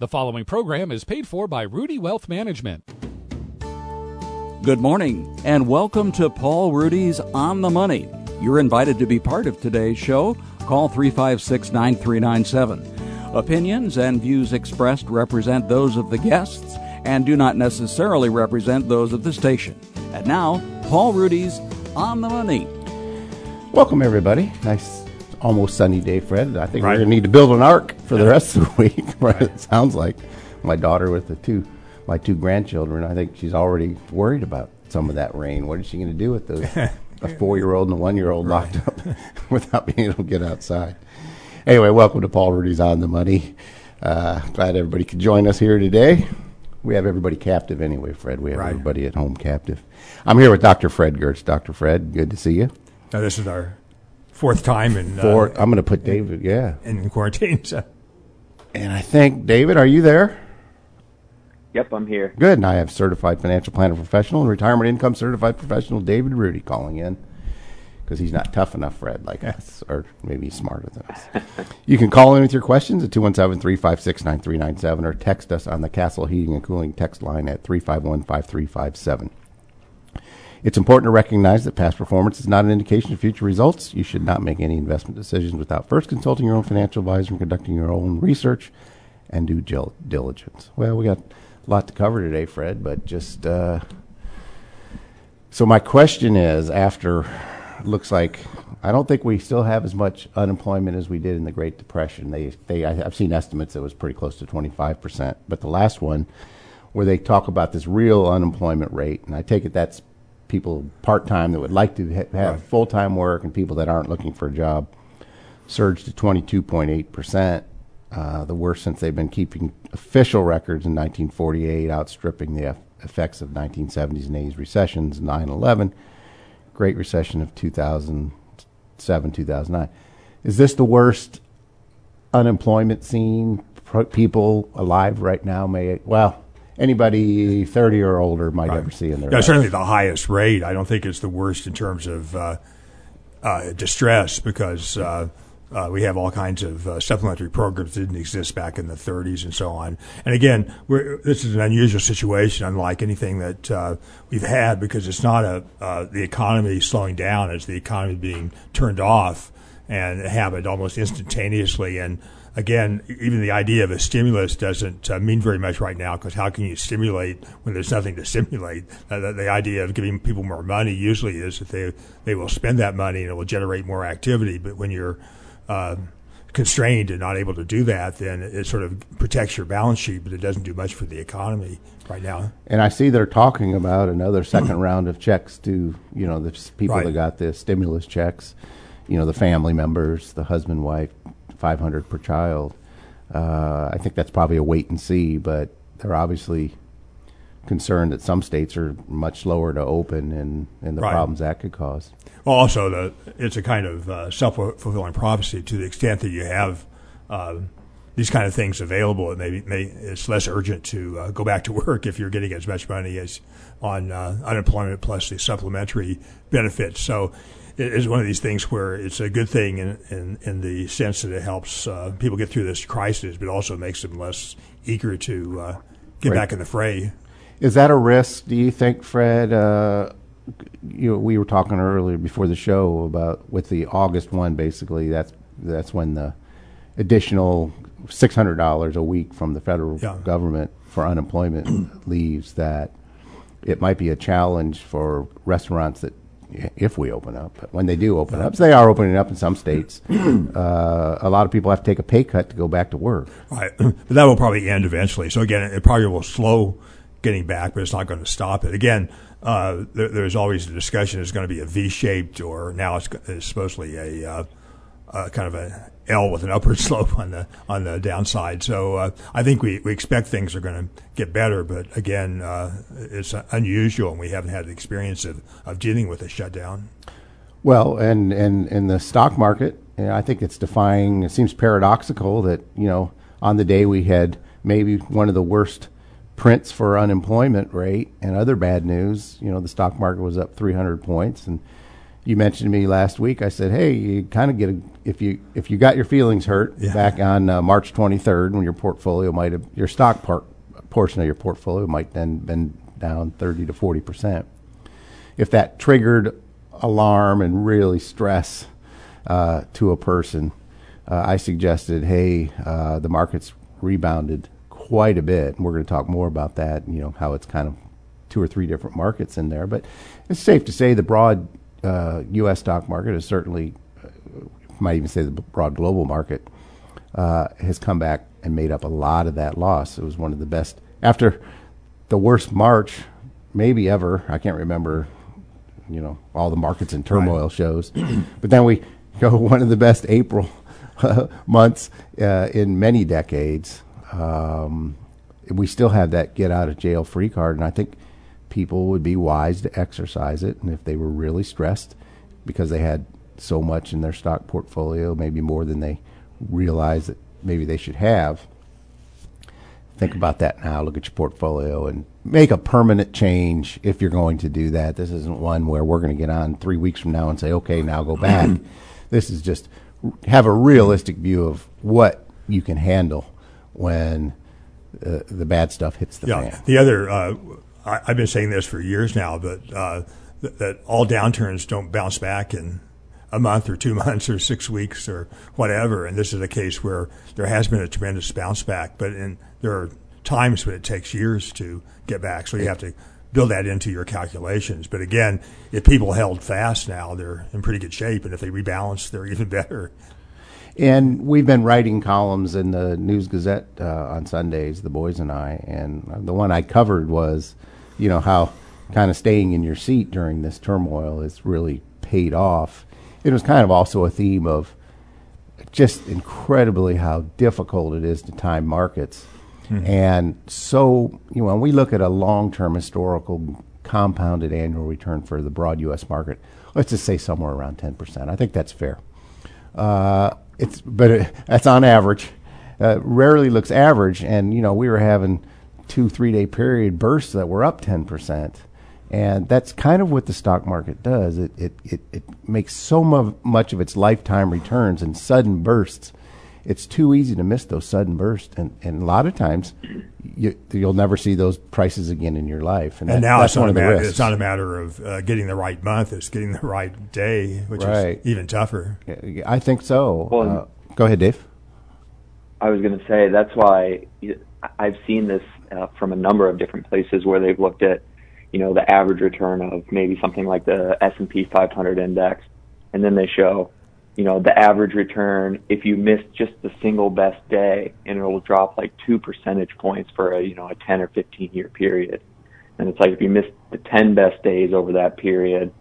The following program is paid for by Ruedi Wealth Management. Good morning, and welcome to Paul Ruedi's On the Money. You're invited to be part of today's show. Call 356 9397. Opinions and views expressed represent those of the guests and do not necessarily represent those of the station. And now, Paul Ruedi's On the Money. Welcome, everybody. Nice almost sunny day, Fred. I think Right. we're going to need to build an ark for the rest of the week. Right. It sounds like my daughter with the two, my two grandchildren. I think she's already worried about some of that rain. What is she going to do with those? a four-year-old and a one-year-old locked up without being able to get outside. Anyway, welcome to Paul Ruedi's on the money. Uh, glad everybody could join us here today. We have everybody captive anyway, Fred. We have Right. everybody at home captive. I'm here with Dr. Fred Giertz. Dr. Fred, good to see you. Now, this is our fourth time in uh, For I'm going to put David. Yeah. in quarantine. So. And I think, David, are you there? Yep, I'm here. Good. And I have certified financial planner professional and retirement income certified professional David Ruedi calling in because he's not tough enough, Fred, like us, or maybe he's smarter than us. you can call in with your questions at 217 356 9397 or text us on the Castle Heating and Cooling text line at 351 5357. It's important to recognize that past performance is not an indication of future results. You should not make any investment decisions without first consulting your own financial advisor and conducting your own research and due diligence. Well, we got a lot to cover today, Fred, but just uh, so my question is after looks like I don't think we still have as much unemployment as we did in the Great Depression. They they I've seen estimates that was pretty close to 25%, but the last one where they talk about this real unemployment rate and I take it that's people part-time that would like to ha- have full-time work and people that aren't looking for a job surged to 22.8%, uh, the worst since they've been keeping official records in 1948, outstripping the eff- effects of 1970s and 80s recessions, 9 11, Great Recession of 2007, 2009. Is this the worst unemployment scene? Pro- People alive right now may, well, anybody 30 or older might ever see in their Yeah, life. certainly the highest rate. I don't think it's the worst in terms of uh, uh, distress because uh, uh, we have all kinds of uh, supplementary programs that didn't exist back in the 30s and so on. And again, we're, this is an unusual situation, unlike anything that uh, we've had, because it's not a uh, the economy slowing down; it's the economy being turned off, and it happened almost instantaneously. And again, even the idea of a stimulus doesn't uh, mean very much right now because how can you stimulate when there's nothing to stimulate? Uh, the, the idea of giving people more money usually is that they they will spend that money and it will generate more activity. But when you're uh, constrained and not able to do that, then it sort of protects your balance sheet, but it doesn't do much for the economy right now. And I see they're talking about another second round of checks to, you know, the people Right. that got the stimulus checks, you know, the family members, the husband, wife, 500 per child. Uh, I think that's probably a wait and see, but they're obviously concerned that some states are much slower to open and, and the Right. problems that could cause. Well, also, the, it's a kind of uh, self fulfilling prophecy to the extent that you have uh, these kind of things available. It may, may it's less urgent to uh, go back to work if you're getting as much money as on uh, unemployment plus the supplementary benefits. So is one of these things where it's a good thing in, in, in the sense that it helps uh, people get through this crisis, but also makes them less eager to uh, get Right. back in the fray. Is that a risk? Do you think, Fred? Uh, you know, we were talking earlier before the show about with the August one. Basically, that's that's when the additional six hundred dollars a week from the federal Yeah. government for unemployment leaves. That it might be a challenge for restaurants that. If we open up, but when they do open up, so they are opening up in some states. Uh, a lot of people have to take a pay cut to go back to work. Right, but that will probably end eventually. So again, it probably will slow getting back, but it's not going to stop it. Again, uh, there, there's always a discussion: is going to be a V-shaped, or now it's, it's supposedly a uh, uh, kind of a L with an upward slope on the on the downside. So uh, I think we, we expect things are going to get better, but again, uh, it's unusual, and we haven't had the experience of, of dealing with a shutdown. Well, and and in the stock market, I think it's defying. It seems paradoxical that you know on the day we had maybe one of the worst prints for unemployment rate and other bad news. You know, the stock market was up 300 points, and you mentioned to me last week. I said, "Hey, you kind of get a, if you if you got your feelings hurt Yeah. back on uh, March 23rd when your portfolio might have your stock part portion of your portfolio might then been down 30 to 40 percent. If that triggered alarm and really stress uh, to a person, uh, I suggested, "Hey, uh, the market's rebounded quite a bit, and we're going to talk more about that. You know how it's kind of two or three different markets in there, but it's safe to say the broad uh, U.S. stock market is certainly, uh, might even say the broad global market, uh, has come back and made up a lot of that loss. It was one of the best after the worst March, maybe ever. I can't remember, you know, all the markets in turmoil shows, but then we go one of the best April months uh, in many decades. Um, we still have that get out of jail free card, and I think people would be wise to exercise it. And if they were really stressed because they had so much in their stock portfolio, maybe more than they realized that maybe they should have, think about that now. Look at your portfolio and make a permanent change if you're going to do that. This isn't one where we're going to get on three weeks from now and say, okay, now go back. this is just have a realistic view of what you can handle when uh, the bad stuff hits the Yeah. fan. The other, uh, I, I've been saying this for years now, but uh, th- that all downturns don't bounce back in a month or two months or six weeks or whatever. And this is a case where there has been a tremendous bounce back, but in, there are times when it takes years to get back. So you have to build that into your calculations. But again, if people held fast now, they're in pretty good shape. And if they rebalance, they're even better. And we've been writing columns in the News Gazette uh, on Sundays, the boys and I. And the one I covered was, you know, how kind of staying in your seat during this turmoil has really paid off. It was kind of also a theme of just incredibly how difficult it is to time markets. And so, you know, when we look at a long term historical compounded annual return for the broad U.S. market, let's just say somewhere around 10%. I think that's fair. Uh, it's but it, that's on average. Uh, rarely looks average, and you know we were having two three day period bursts that were up ten percent, and that's kind of what the stock market does. It it it, it makes so mu- much of its lifetime returns in sudden bursts. It's too easy to miss those sudden bursts, and, and a lot of times you, you'll never see those prices again in your life. And that- now that's it's not, one a of the matter, risks. it's not a matter of uh, getting the right month; it's getting the right day, which Right. is even tougher. I think so. Well, uh, go ahead, Dave. I was going to say that's why I've seen this uh, from a number of different places where they've looked at, you know, the average return of maybe something like the S and P 500 index, and then they show, you know, the average return if you miss just the single best day, and it will drop like two percentage points for a you know a 10 or 15 year period, and it's like if you miss the 10 best days over that period,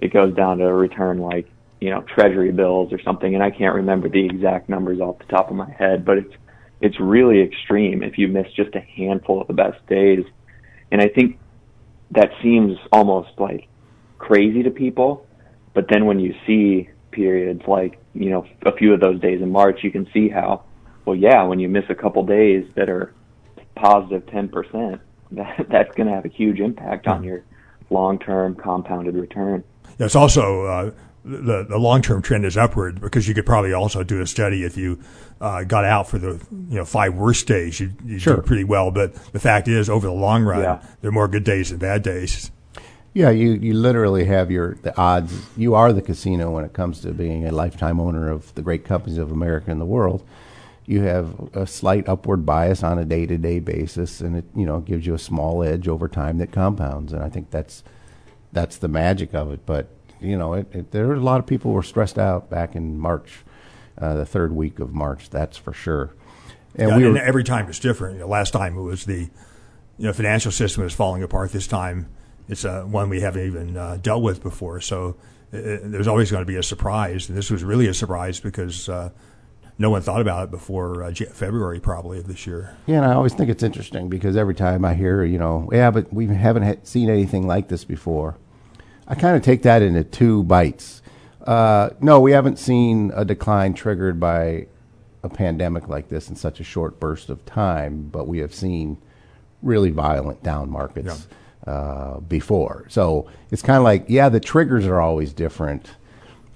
it goes down to a return like you know treasury bills or something. And i can't remember the exact numbers off the top of my head but it's it's really extreme if you miss just a handful of the best days. And i think that seems almost like crazy to people. But then when you see periods like you know a few of those days in march you can see how well yeah when you miss a couple days that are positive 10% that that's going to have a huge impact on your long-term compounded return It's also uh, the the long term trend is upward because you could probably also do a study if you uh, got out for the you know five worst days you you Sure. do pretty well. But the fact is, over the long run, Yeah. there are more good days than bad days. Yeah, you, you literally have your the odds. You are the casino when it comes to being a lifetime owner of the great companies of America and the world. You have a slight upward bias on a day to day basis, and it you know gives you a small edge over time that compounds. And I think that's that's the magic of it. But you know, it, it, there were a lot of people who were stressed out back in March, uh, the third week of March. That's for sure. And Yeah, we and were, every time it's different. You know, last time it was the you know financial system was falling apart. This time it's uh, one we haven't even uh, dealt with before. So uh, there's always going to be a surprise. And this was really a surprise because uh, no one thought about it before uh, February probably of this year. Yeah, and I always think it's interesting because every time I hear, you know, yeah, but we haven't ha- seen anything like this before. I kind of take that into two bites. Uh, no, we haven't seen a decline triggered by a pandemic like this in such a short burst of time, but we have seen really violent down markets. Uh, before. So it's kind of like, yeah, the triggers are always different,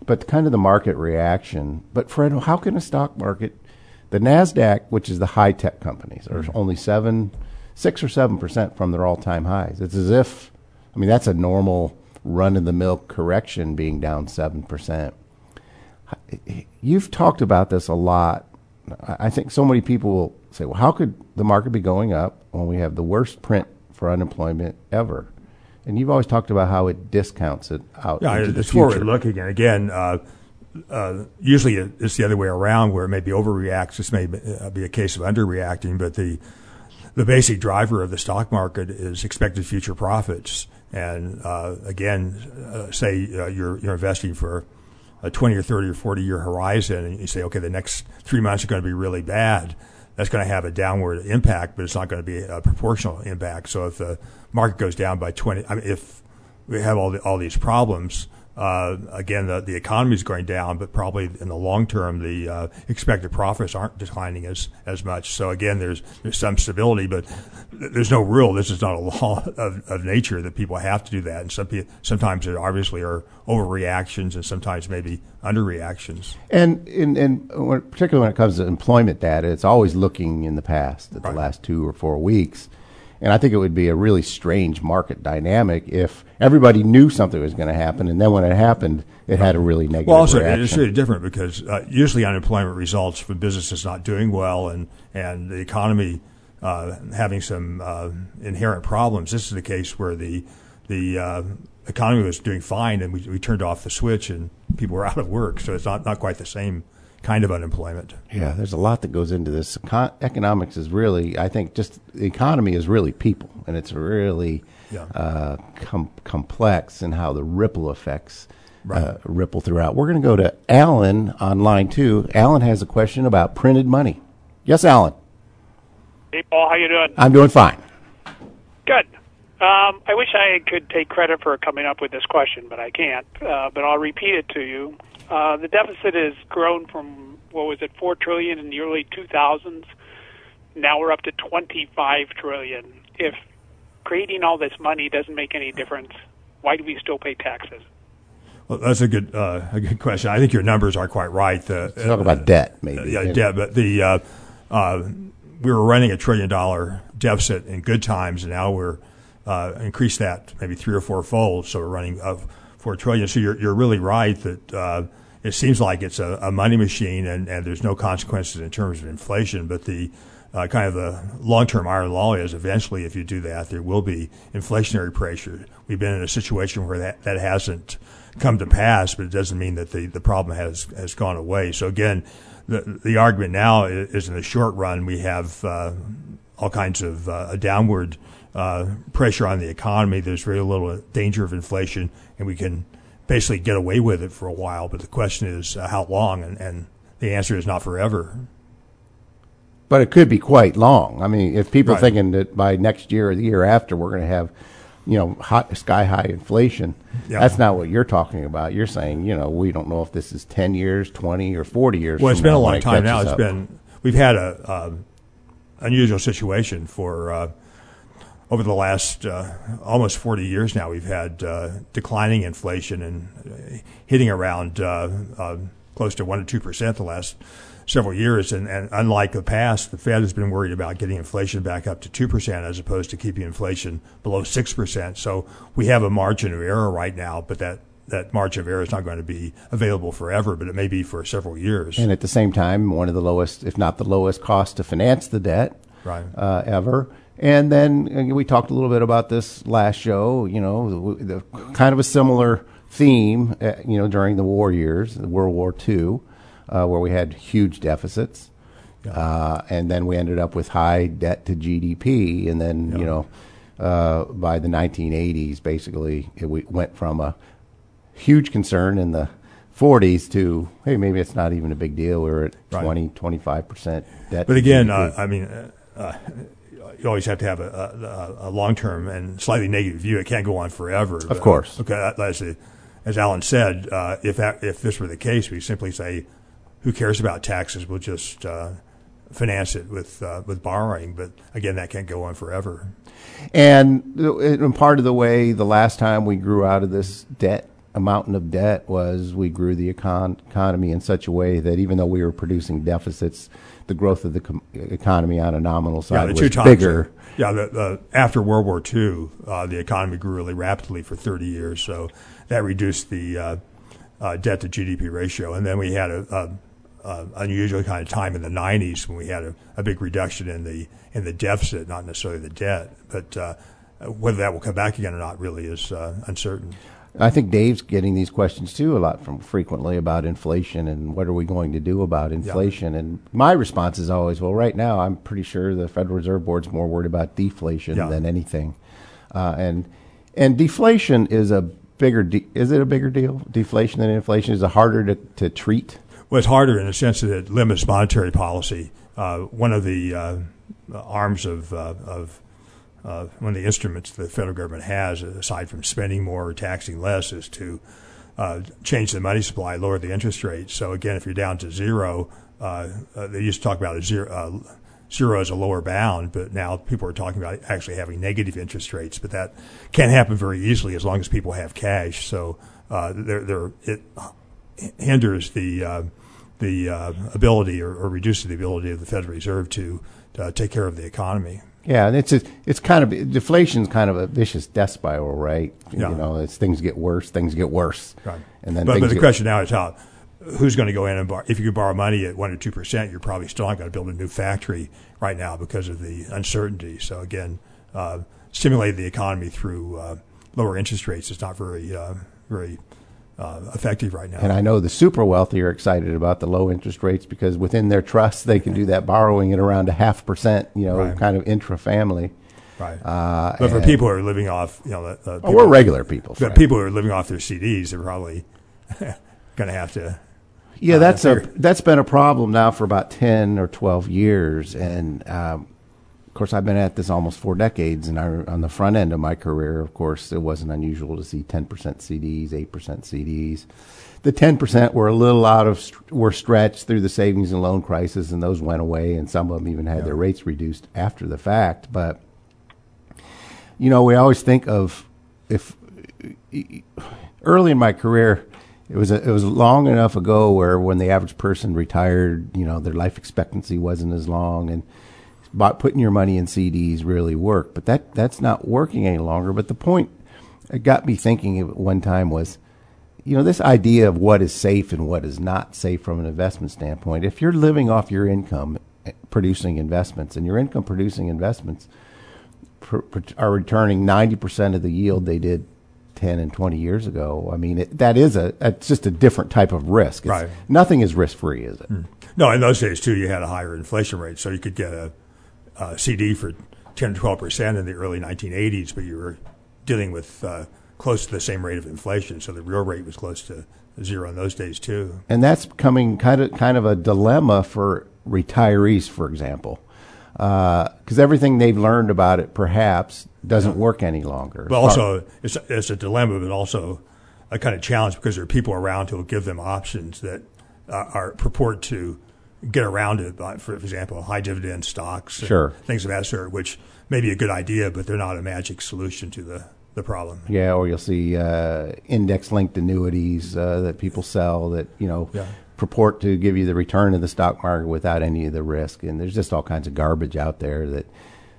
but kind of the market reaction. But Fred, how can a stock market, the Nasdaq, which is the high tech companies, are only seven, six or seven percent from their all time highs? It's as if, I mean, that's a normal run of the mill correction being down seven percent. You've talked about this a lot. I think so many people will say, well, how could the market be going up when we have the worst print for unemployment ever? And you've always talked about how it discounts it out Yeah, into the it's future. forward looking. And again, uh, uh, usually it's the other way around where it maybe overreacts. This may be uh, be a case of underreacting, but the the basic driver of the stock market is expected future profits. And uh, again, uh, say uh, you're you're investing for a 20 or 30 or 40 year horizon, and you say, okay, the next three months are going to be really bad. That's going to have a downward impact, but it's not going to be a proportional impact. So if the market goes down by 20, I mean, if we have all the, all these problems. Uh, again, the, the economy is going down, but probably in the long term, the uh, expected profits aren't declining as, as much. So again, there's there's some stability, but there's no rule. This is not a law of, of nature that people have to do that. And some pe- sometimes there obviously are overreactions, and sometimes maybe underreactions. And in, in particularly when it comes to employment data, it's always looking in the past at Right. the last two or four weeks. And I think it would be a really strange market dynamic if everybody knew something was going to happen, and then when it happened, it had a really negative Well, also reaction. it's really different because uh, usually unemployment results from businesses not doing well and and the economy uh, having some uh, inherent problems. This is the case where the the uh, economy was doing fine and we, we turned off the switch and people were out of work. So it's not not quite the same kind of unemployment. Yeah, there's a lot that goes into this. Econ- economics is really, I think, just the economy is really people, and it's really Yeah. uh, com- complex in how the ripple effects uh, ripple throughout. We're going to go to Alan on line two. Alan has a question about printed money. Yes, Alan. Hey, Paul, how you doing? I'm doing fine. Good. Um, I wish I could take credit for coming up with this question, but I can't. Uh, but I'll repeat it to you. Uh, the deficit has grown from what was it, four trillion in the early 2000s. Now we're up to 25 trillion. If creating all this money doesn't make any difference, why do we still pay taxes? Well, that's a good uh, a good question. I think your numbers are quite right. The, Talk about debt, maybe. yeah, debt, but the uh, uh, we were running a trillion dollar deficit in good times, and now we're uh, increased that maybe three or four fold. So we're running uh, four trillion. So you're you're really right that uh, it seems like it's a, a money machine, and, and there's no consequences in terms of inflation. But the uh, kind of the long-term iron law is eventually, if you do that, there will be inflationary pressure. We've been in a situation where that, that hasn't come to pass, but it doesn't mean that the, the problem has, has gone away. So again, the, the argument now is, in the short run, we have uh, all kinds of uh, downward uh, pressure on the economy. There's very little danger of inflation, and we can basically get away with it for a while. But the question is uh, how long, and, and the answer is not forever. But it could be quite long. I mean, if people are Right. thinking that by next year or the year after we're going to have, you know, hot, sky high inflation, Yeah. that's not what you're talking about. You're saying, you know, we don't know if this is 10 years, 20, or 40 years. Well, it's been a long time now. It's up. been we've had a um, unusual situation for uh, over the last uh, almost 40 years now. We've had uh, declining inflation and uh, hitting around uh, uh, close to one to two percent the last several years. And, and unlike the past, the Fed has been worried about getting inflation back up to two percent as opposed to keeping inflation below six percent. So we have a margin of error right now, but that that margin of error is not going to be available forever, but it may be for several years. And at the same time, one of the lowest, if not the lowest cost to finance the debt Right. uh, ever. And then uh, we talked a little bit about this last show, you know, the, the kind of a similar theme, uh, you know, during the war years, World War II, uh, where we had huge deficits. Uh, and then we ended up with high debt to GDP. And then, you know, uh, by the 1980s, basically, it, we went from a huge concern in the 40s to, hey, maybe it's not even a big deal. We're at Right. 20, 25% debt. But again, uh, I mean, uh, uh, you always have to have a, a, a long term and slightly negative view. It can't go on forever. Of course. Okay, as, as Alan said, uh, if if this were the case, we simply say, who cares about taxes? We'll just uh, finance it with uh, with borrowing. But again, that can't go on forever. And, and part of the way the last time we grew out of this debt, mountain of debt, was we grew the econ- economy in such a way that even though we were producing deficits, the growth of the com- economy on a nominal side the was times, bigger. Yeah, the, the, after World War II, uh, the economy grew really rapidly for 30 years, so that reduced the uh, uh, debt to GDP ratio. And then we had a, a, a, unusual kind of time in the 90s when we had a, a, big reduction in the in the deficit, not necessarily the debt, but uh, whether that will come back again or not really is uh, uncertain. I think Dave's getting these questions too a lot from frequently about inflation and what are we going to do about inflation. Yeah. And my response is always, well, right now I'm pretty sure the Federal Reserve Board's more worried about deflation yeah. than anything. Uh, and and deflation is a bigger de- is it a bigger deal? Deflation than inflation is it harder to, to treat? Well, it's harder in the sense that it limits monetary policy. Uh, one of the uh, arms of uh, of uh, one of the instruments the federal government has, aside from spending more or taxing less, is to uh, change the money supply, lower the interest rate. So again, if you're down to zero, uh, uh they used to talk about a zero, uh, zero as a lower bound, but now people are talking about actually having negative interest rates. But that can't happen very easily as long as people have cash. So uh, they're, they're, it hinders the the ability or, or reduces the ability of the Federal Reserve to take care of the economy. Yeah, and it's a, it's kind of deflation's kind of a vicious death spiral, right? Yeah. You know, as things get worse, things get worse, right? And then, but, but the question now is how who's going to go in and borrow? If you could borrow money at one or two percent, you're probably still not going to build a new factory right now because of the uncertainty. So again, uh, stimulate the economy through uh, lower interest rates is not very uh, very uh, effective right now. And I know the super wealthy are excited about the low interest rates because within their trusts they can do that borrowing at around a half percent, you know, right. kind of intra family. Right. Uh, but for people who are living off, you know, the, the oh, we're regular people. But people who are living off their CDs, they're probably going to have to. Yeah, uh, that's a that's been a problem now for about ten or twelve years, and um, of course, I've been at this almost four decades, and I, on the front end of my career, of course, it wasn't unusual to see 10% CDs, 8% CDs. The 10% were a little out of were stretched through the savings and loan crisis, and those went away, and some of them even had yeah. their rates reduced after the fact. But you know, we always think of if early in my career, it was a, it was long enough ago where when the average person retired, you know, their life expectancy wasn't as long, and putting your money in CDs really work, but that that's not working any longer. But the point it got me thinking at one time was, you know, this idea of what is safe and what is not safe from an investment standpoint. If you're living off your income eh, producing investments, and your income producing investments pr- pr- are returning ninety percent of the yield they did 10 and 20 years ago. I mean, it, that is a, it's just a different type of risk. It's, right. Nothing is risk free, is it? Mm. No, in those days too, you had a higher inflation rate, so you could get a uh, CD for 10 to 12 percent in the early 1980s, but you were dealing with uh, close to the same rate of inflation, so the real rate was close to zero in those days too. And that's becoming kind of kind of a dilemma for retirees, for example, because uh, everything they've learned about it perhaps doesn't yeah. work any longer. But also, it's, it's a dilemma, but also a kind of challenge because there are people around who will give them options that uh, are purport to get around it. By, for example, high dividend stocks, sure. things of that sort, which may be a good idea, but they're not a magic solution to the the problem. Yeah, or you'll see uh, index linked annuities uh, that people sell that you know yeah. purport to give you the return of the stock market without any of the risk, and there's just all kinds of garbage out there that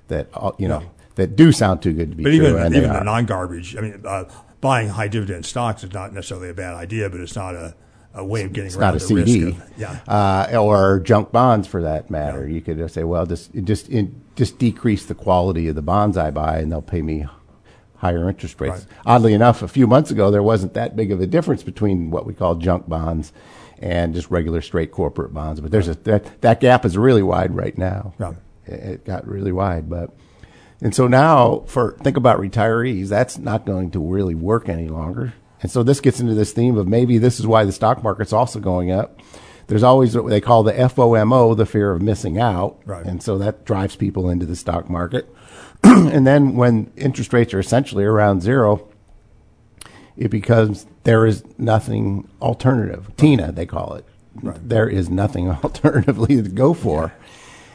that uh, you know yeah. that do sound too good to be but true. But even even the non garbage, I mean, uh, buying high dividend stocks is not necessarily a bad idea, but it's not a a way of getting it's around not a CD, of, yeah, uh, or junk bonds for that matter. Yeah. You could say, well, just just in, just decrease the quality of the bonds I buy, and they'll pay me higher interest rates. Right. Oddly enough, a few months ago, there wasn't that big of a difference between what we call junk bonds and just regular straight corporate bonds. But there's a that that gap is really wide right now. It, it got really wide, but. And so now, for think about retirees, that's not going to really work any longer. And so this gets into this theme of maybe this is why the stock market's also going up. There's always what they call the FOMO, the fear of missing out. Right. And so that drives people into the stock market. and then when interest rates are essentially around zero, it becomes there is nothing alternative. Tina, they call it. Right. There is nothing alternatively to go for.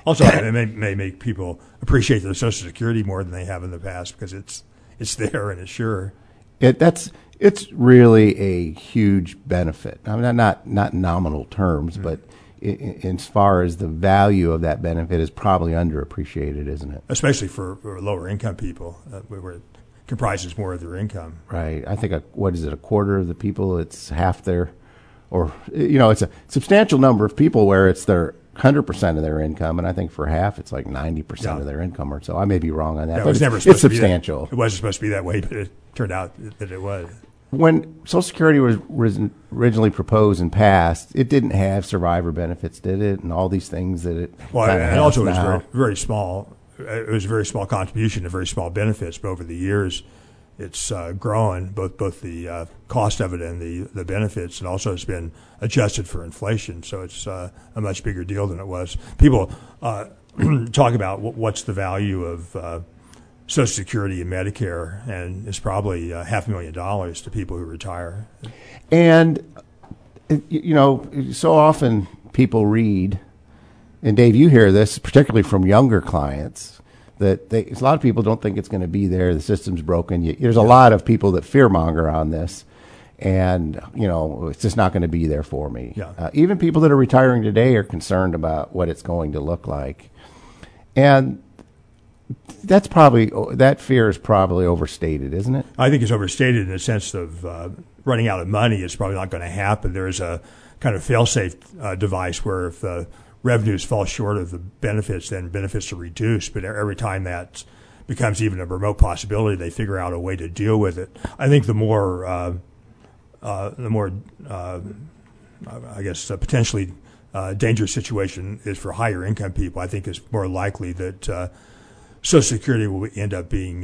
Also, it may, may make people appreciate their Social Security more than they have in the past because it's it's there and it's sure. It that's it's really a huge benefit. I mean, not not, not nominal terms, Mm-hmm. but as far as the value of that benefit is probably underappreciated, isn't it? especially for, for lower income people, uh, where it comprises more of their income. Right. I think a, what is it? A quarter of the people. It's half their, or you know, it's a substantial number of people where it's their hundred percent of their income, and I think for half it's like ninety percent Yeah. of their income or so. I may be wrong on that, Yeah, it but was it's, never it's supposed to be that- substantial. it wasn't supposed to be that way, but it turned out that it was. when Social Security was, originally proposed and passed, it didn't have survivor benefits, did it? And all these things that it Well, and also it was very, very small. It was a very small contribution and very small benefits, but over the years, it's uh, grown both both the uh, cost of it and the, the benefits, and also it's been adjusted for inflation. So it's uh, a much bigger deal than it was. People uh, talk about what's the value of uh, Social Security and Medicare, and it's probably uh, half a million dollars to people who retire. And you know, so often people read, and Dave, you hear this particularly from younger clients that they, a lot of people don't think it's going to be there. The system's broken. You, there's a lot of people that fearmonger on this, and you know, it's just not going to be there for me. Yeah. Uh, even people that are retiring today are concerned about what it's going to look like, and that's probably that fear is probably overstated, isn't it? I think it's overstated in the sense of uh, running out of money. It's probably not going to happen. There is a kind of fail-safe uh, device where if the revenues fall short of the benefits, then benefits are reduced. But every time that becomes even a remote possibility, they figure out a way to deal with it. I think the more uh, uh, the more uh, I guess uh, potentially uh, dangerous situation is for higher income people. I think it's more likely that uh, Social Security will end up being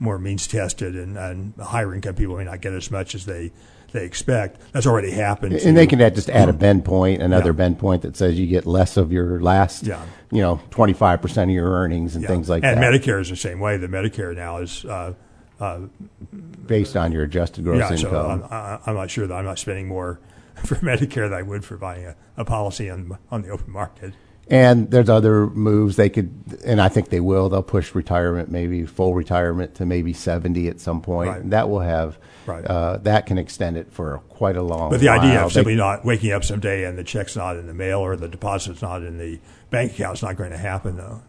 more means tested, and, and higher income people may not get as much as they they expect. That's already happened. And they can add, just add a bend point, another Yeah. bend point that says you get less of your last, Yeah. you know, 25% of your earnings and yeah. things like that. and that. Medicare is the same way. The Medicare now is. Uh, uh, based on your adjusted gross yeah, so income. I'm, I- I'm not sure that I'm not spending more for Medicare than I would for buying a, a policy on on the open market. and there's other moves they could, and I think they will. They'll push retirement, maybe full retirement to maybe 70 at some point. Right. That will have, Right. uh, that can extend it for quite a long time. But the idea while. of They- simply not waking up someday and the check's not in the mail or the deposit's not in the bank account is not going to happen, though.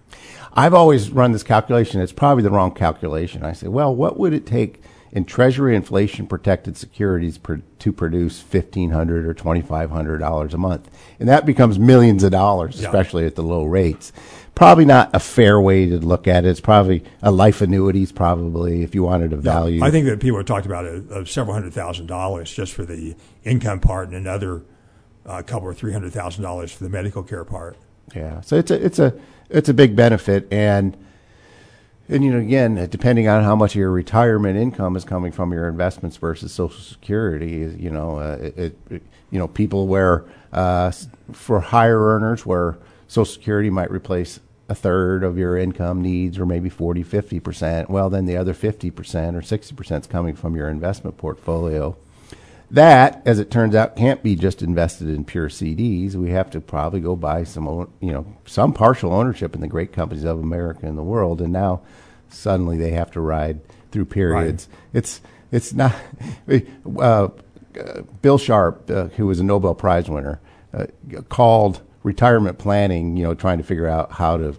I've always run this calculation. It's probably the wrong calculation. I say, well, what would it take in Treasury inflation protected securities per, to produce 1500 or twenty five hundred dollars a month, and that becomes millions of dollars, Yeah. especially at the low rates. Probably not a fair way to look at it. It's probably a life annuities, probably if you wanted to value. I think that people have talked about a, of several hundred thousand dollars just for the income part and another uh, couple or three hundred thousand dollars for the medical care part. Yeah, so it's a it's a it's a big benefit, and and you know again, depending on how much of your retirement income is coming from your investments versus Social Security, you know uh, it, it you know people where uh, for higher earners where Social Security might replace a third of your income needs or maybe 40 50 percent well then the other 50 percent or 60 percent is coming from your investment portfolio that, as it turns out, can't be just invested in pure CDs. We have to probably go buy some, you know, some partial ownership in the great companies of America and the world. And now, suddenly, they have to ride through periods. It's it's not. Uh, Bill Sharpe, uh, who was a Nobel Prize winner, uh, called retirement planning. You know, trying to figure out how to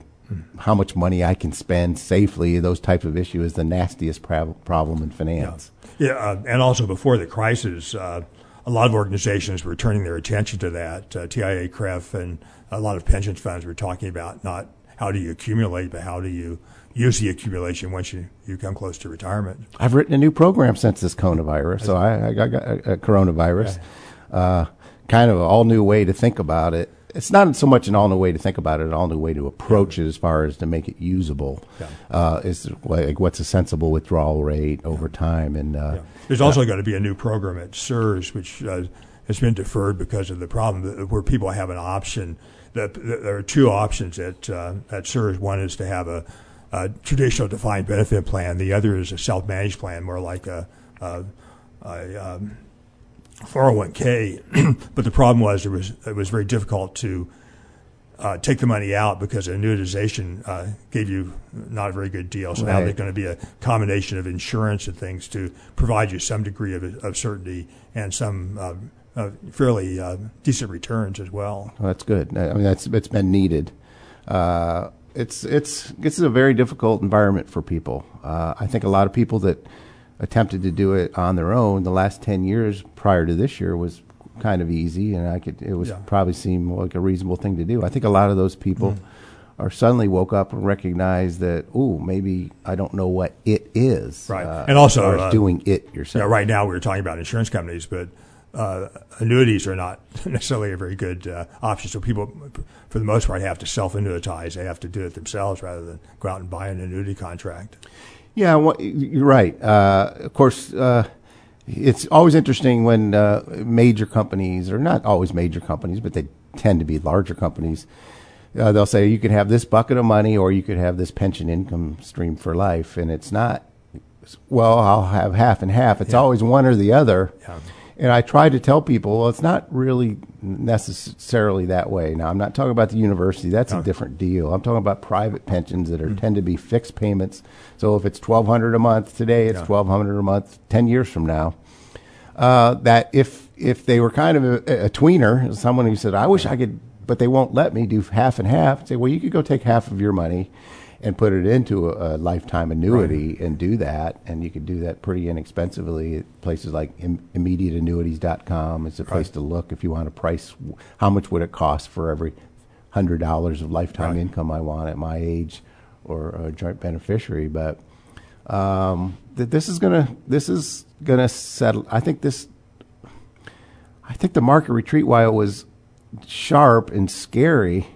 how much money I can spend safely. Those type of issue is the nastiest prob- problem in finance. Yeah, uh, and also before the crisis, uh, a lot of organizations were turning their attention to that. Uh, TIA, CREF, and a lot of pension funds were talking about not how do you accumulate, but how do you use the accumulation once you, you come close to retirement. I've written a new program since this coronavirus. So I, I got, got a, a coronavirus. Uh, kind of an all new way to think about it. It's not so much an all new way to think about it, an all new way to approach it as far as to make it usable. Yeah. Uh, is like what's a sensible withdrawal rate over time, and uh, Yeah. There's also going to be a new program at SURS, which uh, has been deferred because of the problem that, where people have an option. That, that there are two options at uh, at SURS. One is to have a, a traditional defined benefit plan. The other is a self-managed plan, more like a, a, a um, 401k. but the problem was it was it was very difficult to uh, take the money out because annuitization uh, gave you not a very good deal. So now Right. there's going to be a combination of insurance and things to provide you some degree of, of certainty and some uh, uh, fairly uh, decent returns as well. Well, that's good. I mean, that's it's been needed. Uh, it's it's it's a very difficult environment for people. Uh, I think a lot of people that attempted to do it on their own the last ten years prior to this year was kind of easy, and I could it was Yeah. probably seem like a reasonable thing to do. I think a lot of those people Mm-hmm. are suddenly woke up and recognized that oh maybe I don't know what it is. Right. uh, And also, as far as uh, doing it yourself. Yeah, right now we were talking about insurance companies, but uh, annuities are not necessarily a very good uh, option. So people, for the most part, have to self-annuitize. They have to do it themselves rather than go out and buy an annuity contract. Yeah, well, you're right. Uh, of course, uh, it's always interesting when uh, major companies, or not always major companies, but they tend to be larger companies. Uh, they'll say you can have this bucket of money, or you could have this pension income stream for life, and it's not. Well, I'll have half and half. It's always one or the other. Yeah. And I try to tell people, well, it's not really necessarily that way. Now, I'm not talking about the university. That's a different deal. I'm talking about private pensions that are tend to be fixed payments. So if it's 1200 a month today, it's Yeah. 1200 a month 10 years from now. Uh, that if if they were kind of a, a tweener, someone who said, "I wish I could," but they won't let me do half and half. Say, well, you could go take half of your money and put it into a, a lifetime annuity and do that, and you could do that pretty inexpensively at places like Im- immediateannuities.com is a place Right. to look if you want to price how much would it cost for every hundred dollars of lifetime Right. income I want at my age or a joint beneficiary, but um, that this is gonna this is gonna settle. I think this. I think the market retreat, while it was sharp and scary,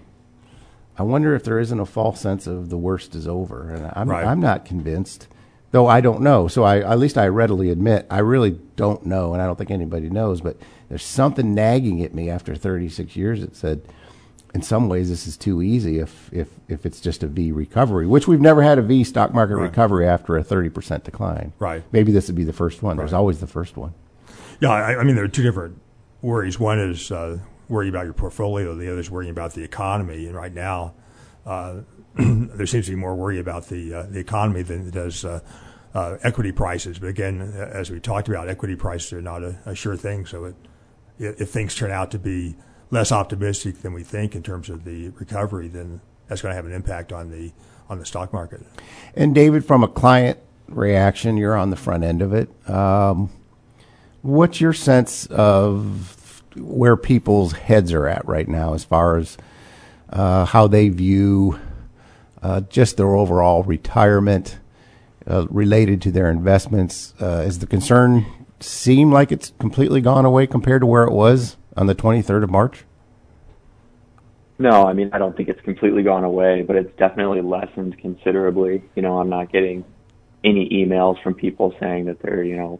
I wonder if there isn't a false sense of the worst is over, and I'm Right. I'm not convinced, though I don't know. So I at least I readily admit I really don't know, and I don't think anybody knows. But there's something nagging at me after 36 years that said, in some ways, this is too easy. If if if it's just a V recovery, which we've never had a V stock market Right. recovery after a 30 percent decline. Right. Maybe this would be the first one. There's always the first one. Yeah, I, I mean there are two different worries. One is uh, worrying about your portfolio. The other is worrying about the economy. And right now, uh, there seems to be more worry about the uh, the economy than it does uh, uh, equity prices. But again, as we talked about, equity prices are not a, a sure thing. So it, if if things turn out to be less optimistic than we think in terms of the recovery, then that's going to have an impact on the on the stock market. And David, from a client reaction, you're on the front end of it. Um, what's your sense of where people's heads are at right now, as far as uh, how they view uh, just their overall retirement uh, related to their investments? Uh, is the concern seem like it's completely gone away compared to where it was on the 23rd of March? No, I mean, I don't think it's completely gone away, but it's definitely lessened considerably. You know, I'm not getting any emails from people saying that they're, you know,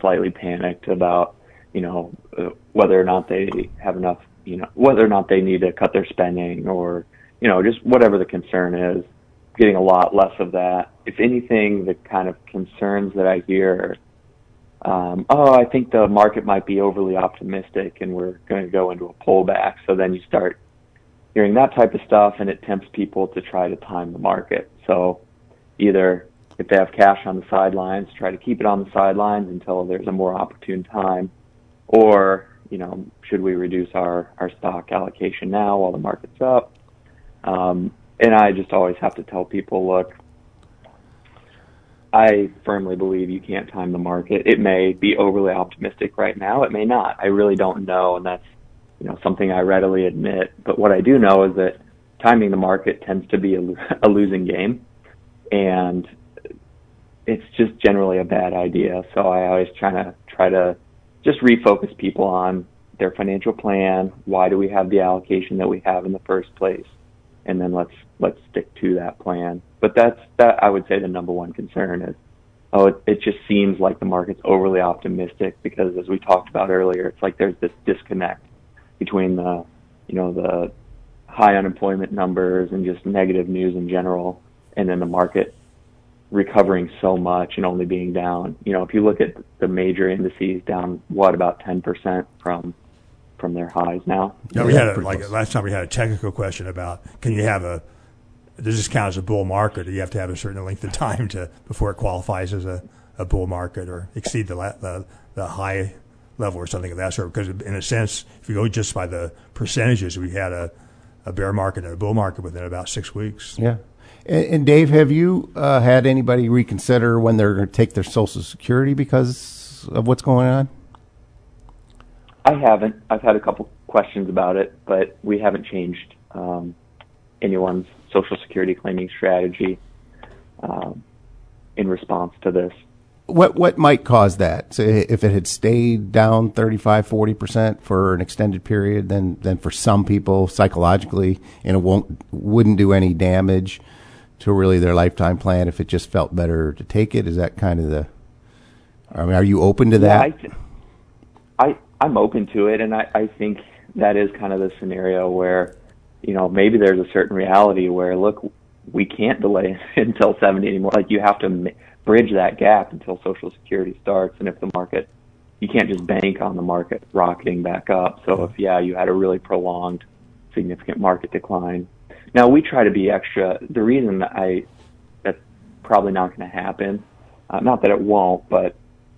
slightly panicked about, you know, uh, whether or not they have enough, you know, whether or not they need to cut their spending or, you know, just whatever the concern is. Getting a lot less of that. If anything, the kind of concerns that I hear um, oh, I think the market might be overly optimistic and we're going to go into a pullback. So then you start hearing that type of stuff and it tempts people to try to time the market. So either if they have cash on the sidelines, try to keep it on the sidelines until there's a more opportune time, or, you know, should we reduce our, our stock allocation now while the market's up? Um, and I just always have to tell people, look, I firmly believe you can't time the market. It may be overly optimistic right now. It may not. I really don't know, and that's you know something I readily admit. But what I do know is that timing the market tends to be a, a losing game, and it's just generally a bad idea. So I always try to try to just refocus people on their financial plan. Why do we have the allocation that we have in the first place? And then let's let's stick to that plan. But that's that I would say the number one concern is oh it, it just seems like the market's overly optimistic because as we talked about earlier, it's like there's this disconnect between the you know the high unemployment numbers and just negative news in general and then the market recovering so much and only being down. You know, if you look at the major indices down what about 10% from from their highs now. Yeah, we had a, like last time we had a technical question about can you have a does this count as a bull market Do you have to have a certain length of time to before it qualifies as a, a bull market or exceed the, the the high level or something of that sort because in a sense if you go just by the percentages we had a, a bear market and a bull market within about six weeks Yeah. And, and Dave, have you uh, had anybody reconsider when they're going to take their Social Security because of what's going on? I haven't. I've had a couple questions about it, but we haven't changed um, anyone's Social Security claiming strategy um, in response to this. What what might cause that? So if it had stayed down 35, 40 percent for an extended period, then then for some people psychologically, and it won't wouldn't do any damage to really their lifetime plan if it just felt better to take it. Is that kind of the? I mean, are you open to Yeah, that? I, I I'm open to it, and I, I think that is kind of the scenario where, you know, maybe there's a certain reality where look, we can't delay until 70 anymore. Like you have to m- bridge that gap until Social Security starts, and if the market, you can't just bank on the market rocketing back up. So if yeah, you had a really prolonged, significant market decline. Now we try to be extra. The reason that I that's probably not going to happen. Uh, not that it won't, but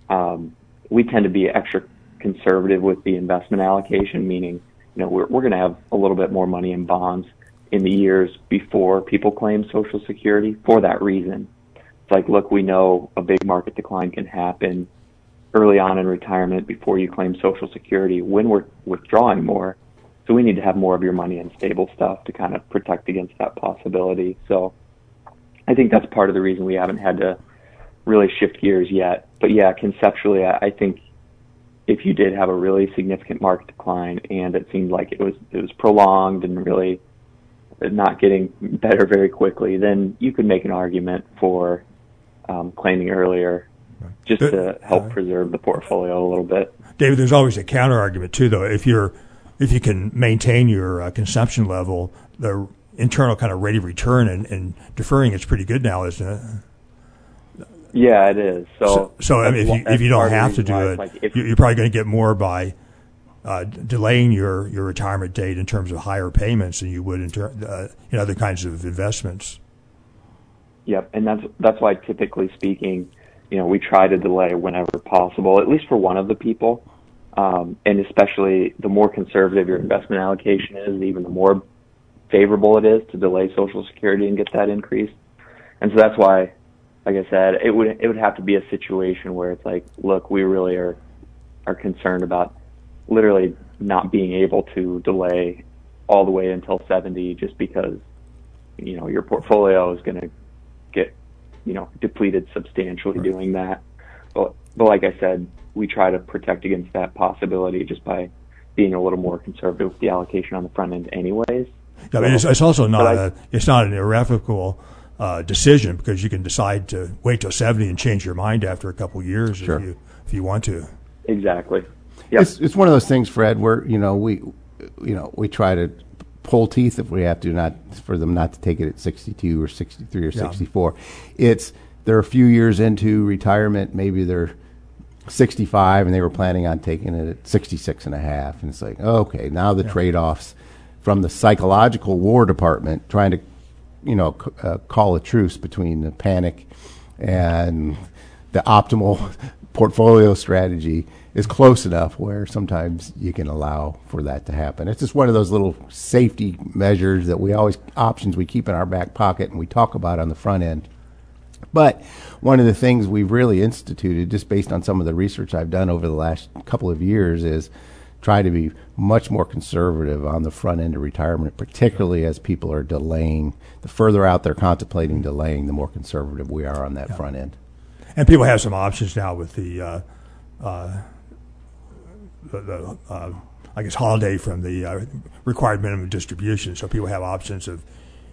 um, we tend to be extra conservative with the investment allocation, meaning you know we're we're going to have a little bit more money in bonds in the years before people claim Social Security for that reason. It's like, look, we know a big market decline can happen early on in retirement before you claim Social Security when we're withdrawing more. So we need to have more of your money in stable stuff to kind of protect against that possibility. So I think that's part of the reason we haven't had to really shift gears yet. But yeah, conceptually, I, I think if you did have a really significant market decline and it seemed like it was it was prolonged and really not getting better very quickly, then you could make an argument for um, claiming earlier, just to help preserve the portfolio a little bit. David, there's always a counter argument too, though. If you're if you can maintain your uh, consumption level, the internal kind of rate of return and, and deferring is pretty good now, isn't it? Yeah, it is. So, So, so I mean, if you if you don't part of the have to do it, like if- you- you're probably going to get more by uh, delaying your, your retirement date in terms of higher payments than you would in, ter- uh, in other kinds of investments. Yep, and that's that's why typically speaking, you know, we try to delay whenever possible, at least for one of the people, um, and especially the more conservative your investment allocation is, even the more favorable it is to delay Social Security and get that increase. And so that's why, like I said, it would it would have to be a situation where it's like, look, we really are are concerned about literally not being able to delay all the way until 70 just because you know your portfolio is going to get you know depleted substantially doing that but but like i said we try to protect against that possibility just by being a little more conservative with the allocation on the front end anyways I mean, it's, it's also not But I- a it's not an irrevocable uh, decision because you can decide to wait till seventy and change your mind after a couple of years Sure. if you if you want to. exactly yep. It's it's one of those things, Fred, where you know we, you know, we try to pull teeth if we have to, not for them not to take it at sixty two or sixty three or Yeah. sixty four. It's they're a few years into retirement, maybe they're sixty five and they were planning on taking it at 66 and a half and it's like okay now the trade-offs from the psychological war department trying to you know c- uh, call a truce between the panic and the optimal portfolio strategy is close enough where sometimes you can allow for that to happen. It's just one of those little safety measures that we always options we keep in our back pocket and we talk about on the front end. But one of the things we've really instituted, just based on some of the research I've done over the last couple of years, is try to be much more conservative on the front end of retirement, particularly as people are delaying. The further out they're contemplating delaying, the more conservative we are on that front end. And people have some options now with the, uh, uh, the, the uh, I guess, holiday from the uh, required minimum distribution. So people have options of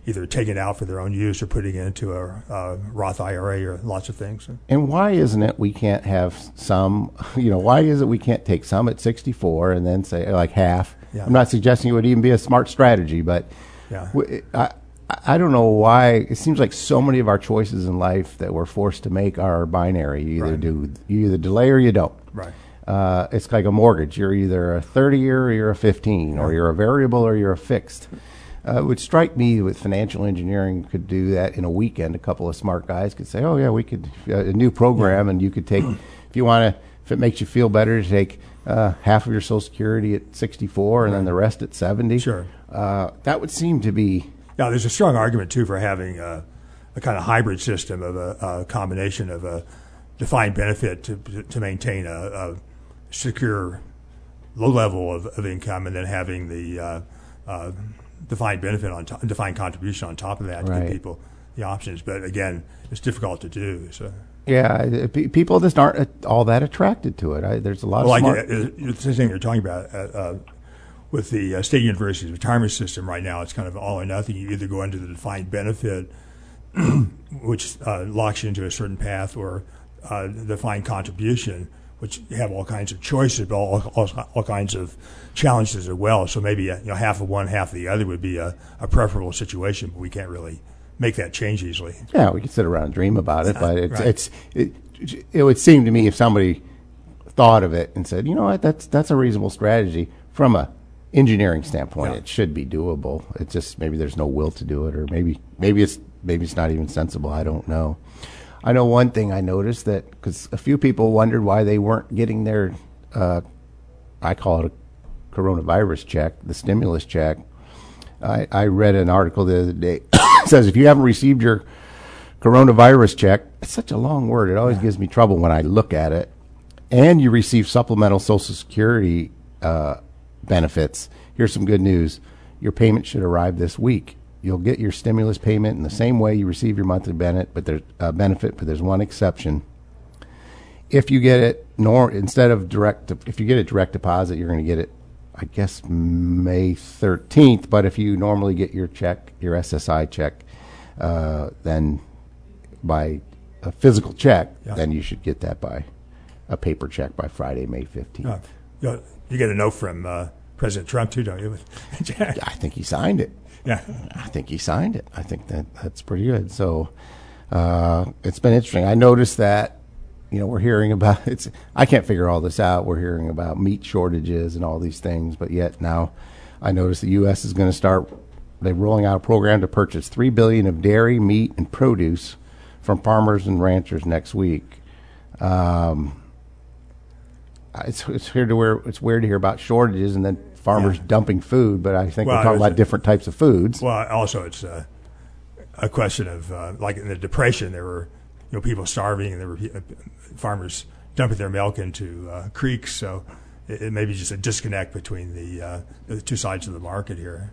either taking it out for their own use or putting it into a, uh Roth IRA or lots of things. And why isn't it we can't have some, you know, why is it we can't take some at 64 and then say like half? Yeah. I'm not suggesting it would even be a smart strategy, but Yeah. I, I don't know why it seems like so many of our choices in life that we're forced to make are binary. You either Right. do, you either delay or you don't. Right. uh, it's like a mortgage. You're either a 30 year or you're a 15, or you're a variable or you're a fixed. Uh, it would strike me with financial engineering could do that in a weekend. A couple of smart guys could say, "Oh yeah, we could uh, a new program, and you could take if you want to, if it makes you feel better to take uh, half of your Social Security at 64 and then the rest at 70." Sure. Uh, that would seem to be Now, there's a strong argument too for having a, a kind of hybrid system of a, a combination of a defined benefit to to maintain a, a secure low level of, of income, and then having the uh, uh, defined benefit on top, defined contribution on top of that to Right. give people the options. But again, it's difficult to do. So, Yeah, people just aren't all that attracted to it. I, there's a lot well, of like smart. uh, uh, the same thing you're talking about. Uh, uh, with the uh, state university's retirement system right now, it's kind of all or nothing. You either go into the defined benefit, which uh, locks you into a certain path, or uh, defined contribution, which have all kinds of choices, but all, all, all kinds of challenges as well. So maybe uh, you know half of one, half of the other would be a, a preferable situation, but we can't really make that change easily. yeah, we could sit around and dream about it, but it's Right. it's it, it would seem to me if somebody thought of it and said, you know what, that's that's a reasonable strategy from a engineering standpoint. Yeah. It should be doable. It's just maybe there's no will to do it, or maybe maybe it's maybe it's not even sensible. I don't know. I know one thing I noticed that because a few people wondered why they weren't getting their, uh, I call it a coronavirus check, the stimulus check. I, I read an article the other day. it says if you haven't received your coronavirus check, it's such a long word. It always gives me trouble when I look at it. And you receive supplemental Social Security uh, benefits. Here's some good news: your payment should arrive this week. You'll get your stimulus payment in the same way you receive your monthly benefit, but there's uh, benefit, but there's one exception. If you get it nor instead of direct, if you get it direct deposit, you're going to get it, I guess May 13th. But if you normally get your check, your SSI check, uh, then by a physical check, Yeah. then you should get that by a paper check by Friday, May 15th. Uh, you, get a note from uh, President Trump too, don't you? I think he signed it. Yeah. I think he signed it. I think that that's pretty good. So uh, it's been interesting. I noticed that you know we're hearing about it's. I can't figure all this out. We're hearing about meat shortages and all these things, but yet now I notice the U.S. is going to start. They're rolling out a program to purchase three billion of dairy, meat, and produce from farmers and ranchers next week. Um, it's it's weird to where it's weird to hear about shortages and then farmers Yeah. dumping food, but I think Well, we're talking about a- different types of foods. Well, also it's uh, a question of uh, like in the depression, there were you know people starving, and there were uh, farmers dumping their milk into uh, creeks. So it, it may be just a disconnect between the, uh, the two sides of the market here.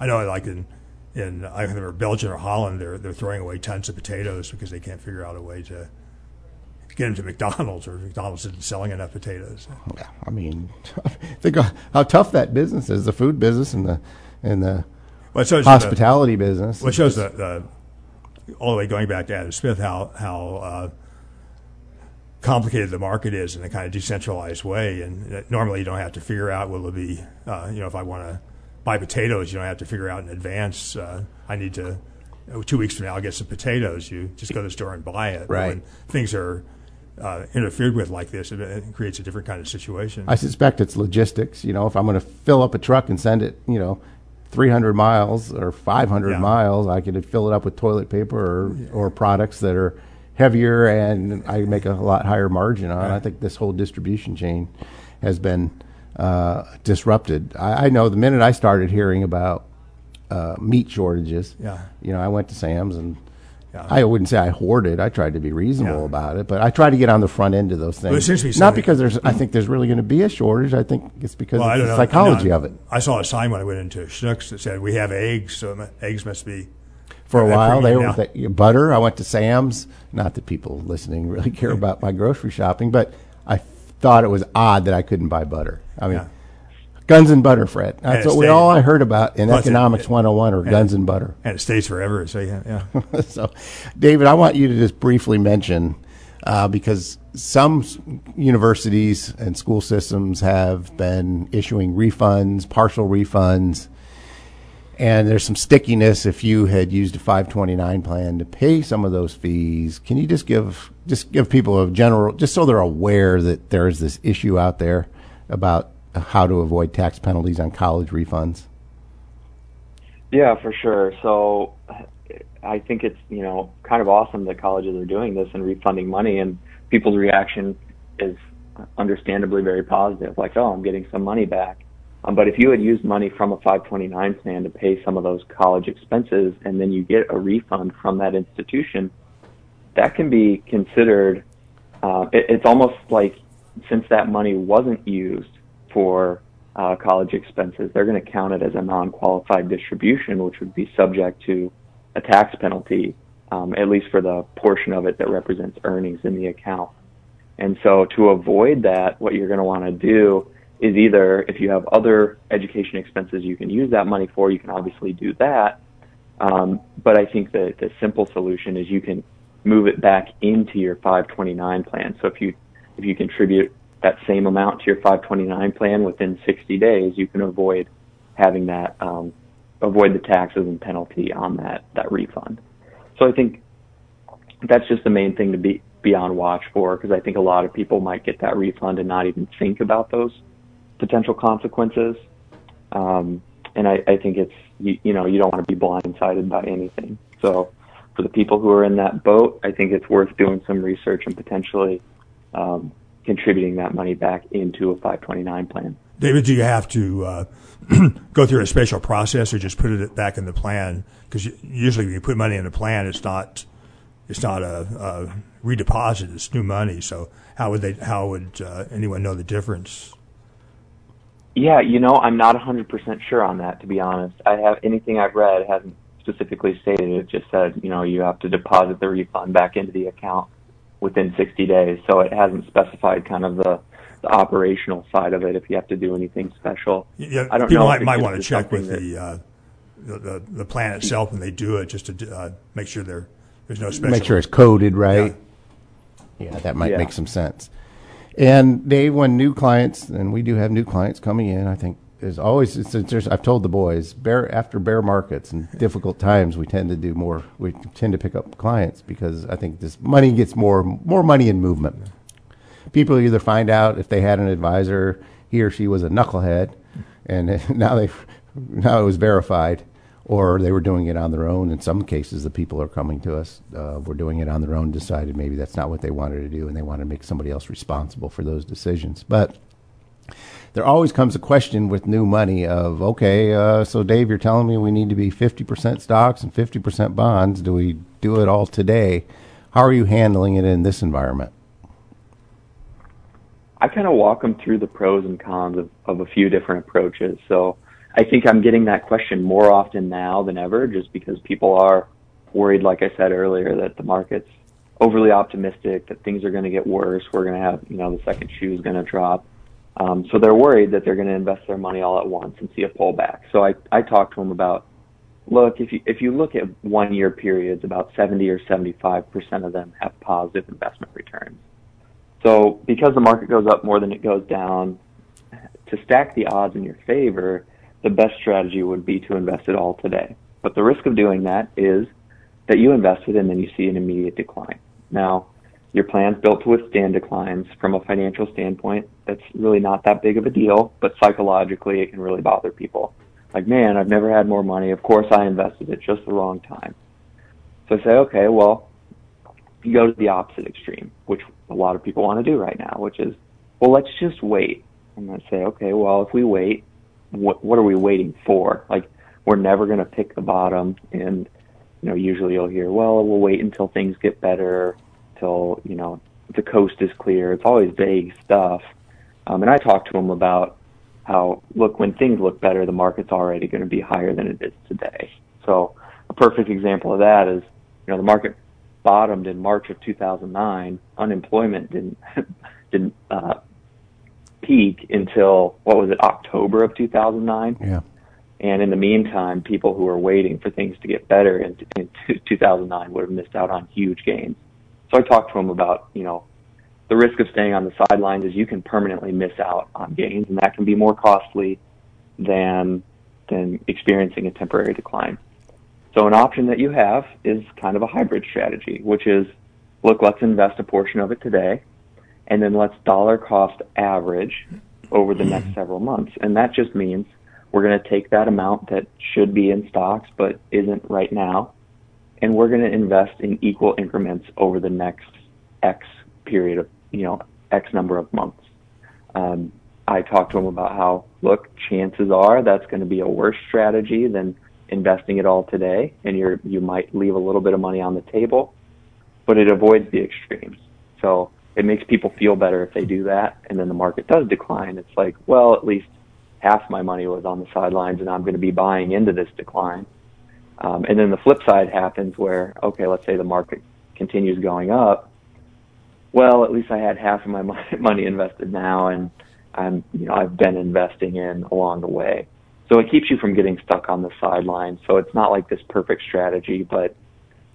I know, like in in I remember Belgium or Holland, they're they're throwing away tons of potatoes because they can't figure out a way to get them to McDonald's, or McDonald's isn't selling enough potatoes. Yeah, I mean, think how tough that business is—the food business and the and the Well, you the- hospitality business. Well, it shows the, the all the way going back to Adam Smith how how uh, complicated the market is in a kind of decentralized way, and uh, normally you don't have to figure out will it be uh, you know if I want to buy potatoes, you don't have to figure out in advance. Uh, I need to two weeks from now I'll get some potatoes. You just go to the store and buy it. Right. When things are uh, interfered with like this, it, it creates a different kind of situation. I suspect it's logistics. You know, if I'm going to fill up a truck and send it, you know, 300 miles or 500 Yeah. miles, I could fill it up with toilet paper or or products that are heavier and I make a lot higher margin on. I think this whole distribution chain has been uh, disrupted. I, I know the minute I started hearing about uh, meat shortages, Yeah. you know, I went to Sam's and. Yeah. I wouldn't say I hoarded. I tried to be reasonable Yeah. about it, but I try to get on the front end of those things. it seems to be Not because there's. I think there's really going to be a shortage. I think it's because Well, of the psychology No, of it. I saw a sign when I went into Schnucks that said we have eggs, so eggs must be For a while, they were they, butter. I went to Sam's. Not that people listening really care about my grocery shopping, but I thought it was odd that I couldn't buy butter. I mean, Yeah. Guns and butter, Fred. That's what we stayed- all I heard about in Plus economics it- 101 or guns and butter. and it stays forever. So yeah, yeah. so, David, I want you to just briefly mention uh, because some universities and school systems have been issuing refunds, partial refunds, and there's some stickiness if you had used a 529 plan to pay some of those fees. Can you just give just give people a general, just so they're aware that there is this issue out there about how to avoid tax penalties on college refunds? Yeah, for sure. So I think it's you know kind of awesome that colleges are doing this and refunding money, and people's reaction is understandably very positive, like oh, I'm getting some money back. Um, but if you had used money from a 529 plan to pay some of those college expenses, and then you get a refund from that institution, that can be considered. Uh, it, it's almost like since that money wasn't used for uh, college expenses, they're going to count it as a non-qualified distribution, which would be subject to a tax penalty, um, at least for the portion of it that represents earnings in the account. And so to avoid that, what you're going to want to do is either if you have other education expenses you can use that money for, you can obviously do that. Um, but I think that the simple solution is you can move it back into your 529 plan. So if you if you contribute that same amount to your 529 plan within 60 days, you can avoid having that um, avoid the taxes and penalty on that that refund. So I think that's just the main thing to be be on watch for because I think a lot of people might get that refund and not even think about those potential consequences. Um, and I, I think it's you, you know you don't want to be blindsided by anything. So for the people who are in that boat, I think it's worth doing some research and potentially um, contributing that money back into a 529 plan. David, do you have to uh, go through a special process or just put it back in the plan? Because usually when you put money in a plan, it's not it's not a, a redeposit; it's new money. So how would they? How would uh, anyone know the difference? Yeah, you know, I'm not 100% sure on that, to be honest. I have anything I've read hasn't specifically stated it. Just said, you know, you have to deposit the refund back into the account within 60 days. So it hasn't specified kind of the, the operational side of it if you have to do anything special. Yeah, I don't people know. Might, might want to check with the, uh, the, the, the plan itself when they do it, just to uh, make sure there there's no special. Make sure it's coded right. Yeah, yeah that might yeah. make some sense. And Dave, when new clients, and we do have new clients coming in, I think there's always it's, I've told the boys bear after bear markets and difficult times we tend to do more we tend to pick up clients because I think this money gets more more money in movement. People either find out if they had an advisor he or she was a knucklehead and now they now it was verified or they were doing it on their own. In some cases, the people are coming to us uh, were doing it on their own, decided maybe that's not what they wanted to do, and they want to make somebody else responsible for those decisions. But there always comes a question with new money of, okay, uh, so Dave, you're telling me we need to be 50% stocks and 50% bonds. Do we do it all today? How are you handling it in this environment? I kind of walk them through the pros and cons of, of a few different approaches. So I think I'm getting that question more often now than ever, just because people are worried, like I said earlier, that the market's overly optimistic, that things are going to get worse. We're going to have, you know, the second shoe is going to drop. Um, so they're worried that they're going to invest their money all at once and see a pullback. So I, I talk to them about, look, if you, if you look at one year periods, about 70 or 75% of them have positive investment returns. So because the market goes up more than it goes down, to stack the odds in your favor, the best strategy would be to invest it all today. But the risk of doing that is that you invest it and then you see an immediate decline. Now, your plan's built to withstand declines from a financial standpoint. That's really not that big of a deal, but psychologically it can really bother people. Like, man, I've never had more money. Of course I invested at just the wrong time. So I say, okay, well, you go to the opposite extreme, which a lot of people want to do right now, which is, well, let's just wait. And I say, okay, well, if we wait, what what are we waiting for? Like we're never going to pick the bottom, and you know usually you'll hear, well, we'll wait until things get better, till you know the coast is clear. It's always vague stuff. Um, and I talk to them about how look when things look better, the market's already going to be higher than it is today. So a perfect example of that is you know the market bottomed in March of 2009. Unemployment didn't didn't uh, peak until what was it October of 2009. Yeah. And in the meantime, people who were waiting for things to get better in, in 2009 would have missed out on huge gains. So I talked to him about, you know, the risk of staying on the sidelines is you can permanently miss out on gains, and that can be more costly than than experiencing a temporary decline. So an option that you have is kind of a hybrid strategy, which is, look, let's invest a portion of it today, and then let's dollar cost average over the next several months. And that just means we're going to take that amount that should be in stocks but isn't right now, and we're going to invest in equal increments over the next X period of, you know, X number of months. Um, I talked to him about how, look, chances are that's going to be a worse strategy than investing it all today, and you're you might leave a little bit of money on the table, but it avoids the extremes. So it makes people feel better if they do that, and then the market does decline. It's like, well, at least half my money was on the sidelines, and I'm going to be buying into this decline. Um, and then the flip side happens where, okay, let's say the market continues going up. Well, at least I had half of my money invested now, and I'm, you know, I've been investing in along the way. So it keeps you from getting stuck on the sidelines. So it's not like this perfect strategy, but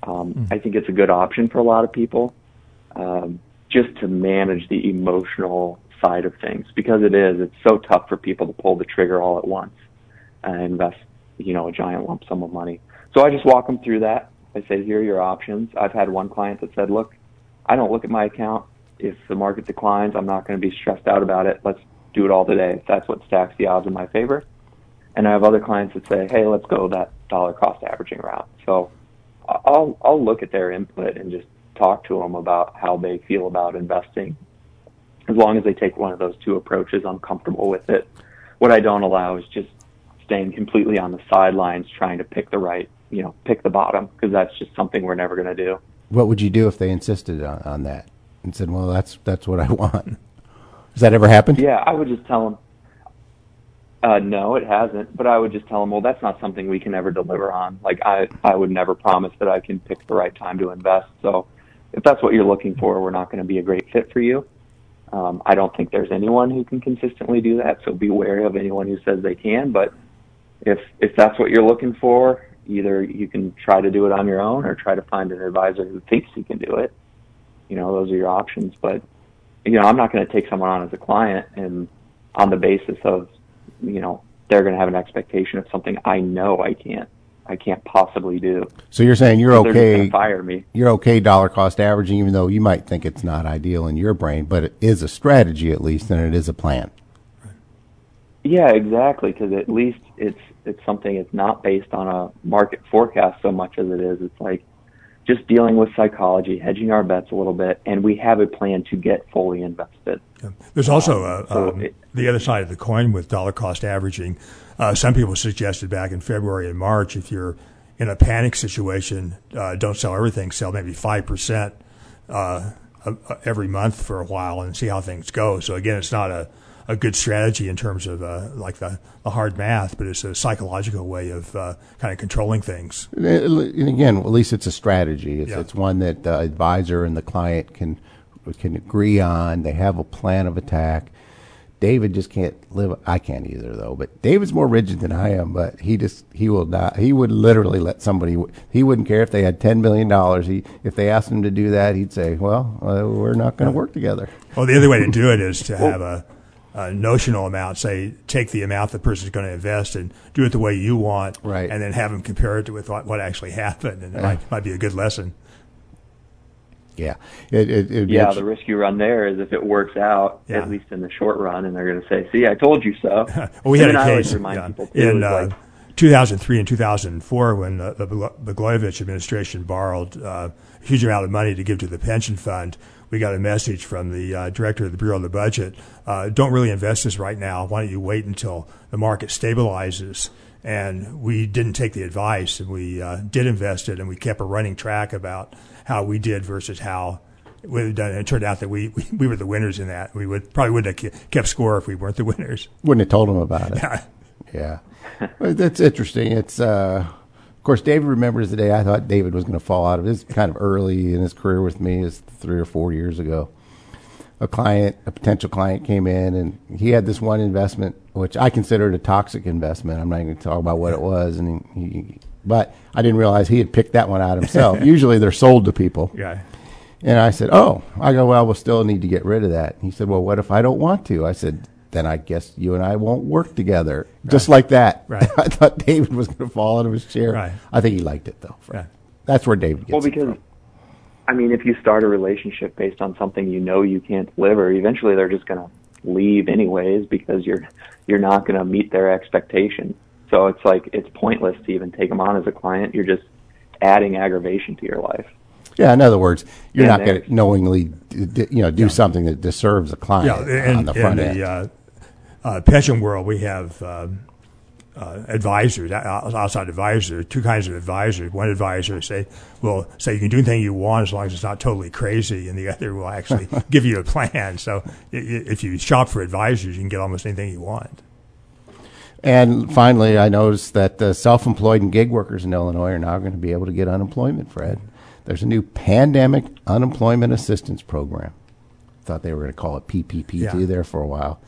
um, mm. I think it's a good option for a lot of people, um, just to manage the emotional side of things because it is. It's so tough for people to pull the trigger all at once and invest, you know, a giant lump sum of money. So I just walk them through that. I say, here are your options. I've had one client that said, look, I don't look at my account. If the market declines, I'm not going to be stressed out about it. Let's do it all today. That's what stacks the odds in my favor. And I have other clients that say, hey, let's go that dollar cost averaging route. So I'll, I'll look at their input and just talk to them about how they feel about investing. As long as they take one of those two approaches, I'm comfortable with it. What I don't allow is just staying completely on the sidelines trying to pick the right, you know, pick the bottom because that's just something we're never going to do. What would you do if they insisted on, on that and said, "Well, that's that's what I want"? Has that ever happened? Yeah, I would just tell them. Uh, no, it hasn't. But I would just tell them, well, that's not something we can ever deliver on. Like I, I would never promise that I can pick the right time to invest. So, if that's what you're looking for, we're not going to be a great fit for you. Um, I don't think there's anyone who can consistently do that. So be wary of anyone who says they can. But if if that's what you're looking for, either you can try to do it on your own or try to find an advisor who thinks he can do it. You know, those are your options. But you know, I'm not going to take someone on as a client and on the basis of, you know, they're going to have an expectation of something I know I can't, I can't possibly do. So you're saying you're so okay? Fire me. You're okay dollar cost averaging, even though you might think it's not ideal in your brain, but it is a strategy at least, and it is a plan. Yeah, exactly. Because at least it's it's something. It's not based on a market forecast so much as it is. It's like just dealing with psychology, hedging our bets a little bit, and we have a plan to get fully invested. Yeah. There's also um, so um, it, the other side of the coin with dollar cost averaging. Uh, some people suggested back in February and March if you're in a panic situation, uh, don't sell everything, sell maybe 5% uh, every month for a while and see how things go. So, again, it's not a a good strategy in terms of uh, like the, the hard math, but it's a psychological way of uh, kind of controlling things. And again, at least it's a strategy. It's, yeah. it's one that the advisor and the client can can agree on. They have a plan of attack. David just can't live. I can't either, though. But David's more rigid than I am. But he just he will not. He would literally let somebody. He wouldn't care if they had ten million dollars. He if they asked him to do that, he'd say, "Well, uh, we're not going to work together." Well, the other way to do it is to have a uh, notional amount, say take the amount the person is going to invest and do it the way you want, right. and then have them compare it to with what, what actually happened, and it might, might be a good lesson. Yeah, it, it, yeah. The risk you run there is if it works out, yeah. at least in the short run, and they're going to say, "See, I told you so." well, we had a case yeah, in uh, like, 2003 and 2004 when uh, the Blagojevich administration borrowed uh, a huge amount of money to give to the pension fund we got a message from the uh, director of the Bureau of the Budget. Uh, don't really invest this right now. Why don't you wait until the market stabilizes? And we didn't take the advice, and we uh, did invest it, and we kept a running track about how we did versus how we had done. And it turned out that we, we, we were the winners in that. We would probably wouldn't have kept score if we weren't the winners. Wouldn't have told them about it. yeah, well, that's interesting. It's uh, of course, David remembers the day I thought David was going to fall out of his kind of early in his career with me, is three or four years ago. A client, a potential client, came in and he had this one investment, which I considered a toxic investment. I'm not going to talk about what it was, and he, he, but I didn't realize he had picked that one out himself. Usually, they're sold to people. Yeah. And I said, "Oh," I go, "Well, we'll still need to get rid of that." He said, "Well, what if I don't want to?" I said, then I guess you and I won't work together. Just like that. Right. I thought David was going to fall out of his chair. Right. I think he liked it though. Yeah. That's where David gets Well, it because from. I mean, if you start a relationship based on something you know you can't deliver, eventually they're just going to leave anyways because you're you're not going to meet their expectations. So it's like it's pointless to even take them on as a client. You're just adding aggravation to your life. Yeah, in other words, you're Yeah, not going to knowingly, d- d- you know, do something that deserves a client Yeah, in, on the front in end. the uh, pension world, we have um, uh, advisors, outside advisors, two kinds of advisors. One advisor say, will say you can do anything you want as long as it's not totally crazy, and the other will actually give you a plan. So if you shop for advisors, you can get almost anything you want. And finally, I noticed that the self-employed and gig workers in Illinois are now going to be able to get unemployment. Fred, there's a new pandemic unemployment assistance program. Thought they were going to call it PPP Yeah. there for a while.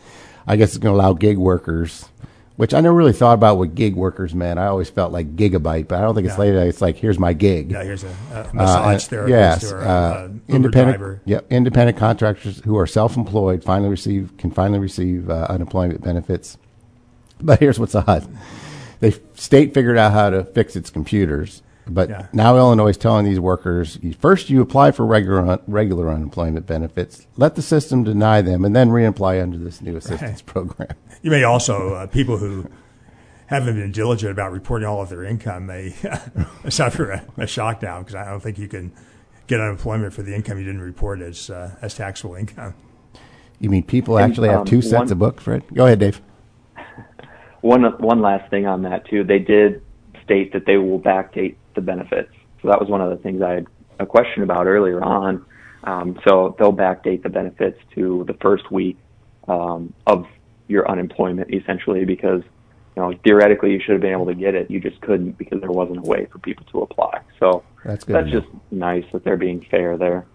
I guess it's going to allow gig workers, which I never really thought about what gig workers meant. I always felt like gigabyte, but I don't think it's Yeah. like it's like here's my gig. Yeah, here's a, a Uh, massage uh, therapist yes, or a, uh, independent. driver. Yep, independent contractors who are self-employed finally receive can finally receive uh, unemployment benefits. But here's what's odd: the state figured out how to fix its computers, but Yeah. now Illinois is telling these workers first you apply for regular un- regular unemployment benefits, let the system deny them, and then reapply under this new assistance program. You may also uh, people who haven't been diligent about reporting all of their income may suffer a, a shock now because I don't think you can get unemployment for the income you didn't report as uh, as taxable income. You mean people And, actually have um, two sets one- of books, Fred? Go ahead, Dave. One one last thing on that too. They did state that they will backdate the benefits. So that was one of the things I had a question about earlier on. Um, so they'll backdate the benefits to the first week um, of your unemployment, essentially, because you know theoretically you should have been able to get it, you just couldn't because there wasn't a way for people to apply. So That's good That's just nice that they're being fair there.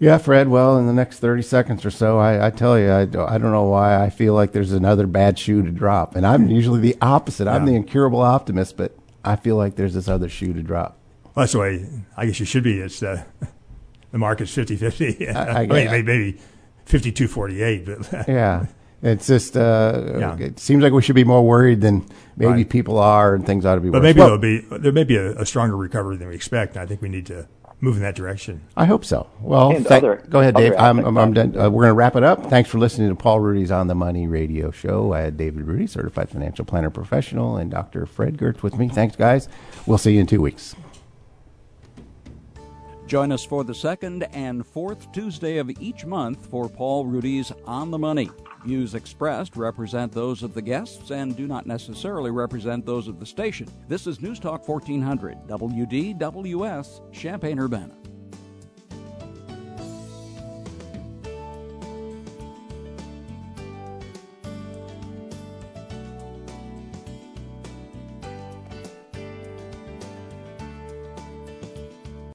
Yeah, Fred. Well, in the next 30 seconds or so, I, I tell you, I, I don't know why I feel like there's another bad shoe to drop. And I'm usually the opposite. I'm the incurable optimist, but I feel like there's this other shoe to drop. Well, that's the way I guess you should be. It's uh, the market's 50-50. I- I I, mean, maybe, maybe 52-48, but Yeah. It's just, uh, Yeah. it seems like we should be more worried than maybe Right. people are, and things ought to be but worse. maybe Well, there'll be there may be a, a stronger recovery than we expect. And I think we need to move in that direction. I hope so. Well, And thank- other- go ahead, Dave. I'm, I'm, I'm done. Uh, we're going to wrap it up. Thanks for listening to Paul Ruedi's On the Money radio show. I had David Ruedi, certified financial planner professional, and Dr. Fred Giertz with me. Thanks, guys. We'll see you in two weeks. Join us for the second and fourth Tuesday of each month for Paul Ruedi's On the Money. Views expressed represent those of the guests and do not necessarily represent those of the station. This is News Talk 1400, WDWS, Champaign Urbana.